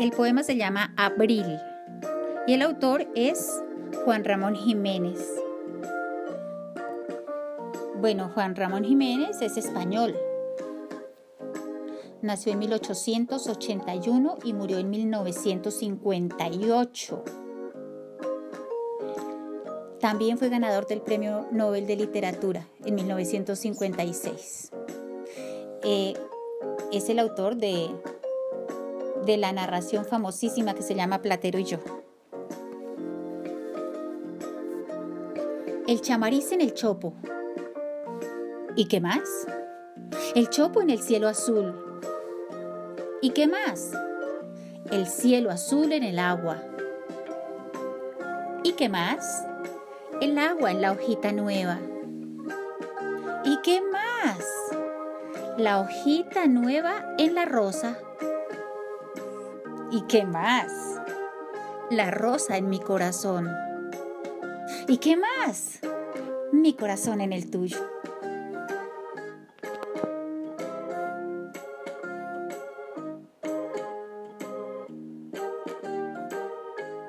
El poema se llama Abril y el autor es Juan Ramón Jiménez. Bueno, Juan Ramón Jiménez es español. Nació en 1881 y murió en 1958. También fue ganador del Premio Nobel de Literatura en 1956. Eh, es el autor de de la narración famosísima que se llama Platero y yo. El chamariz en el chopo. ¿Y qué más? El chopo en el cielo azul. ¿Y qué más? El cielo azul en el agua. ¿Y qué más? El agua en la hojita nueva. ¿Y qué más? La hojita nueva en la rosa. ¿Y qué más? La rosa en mi corazón. ¿Y qué más? Mi corazón en el tuyo.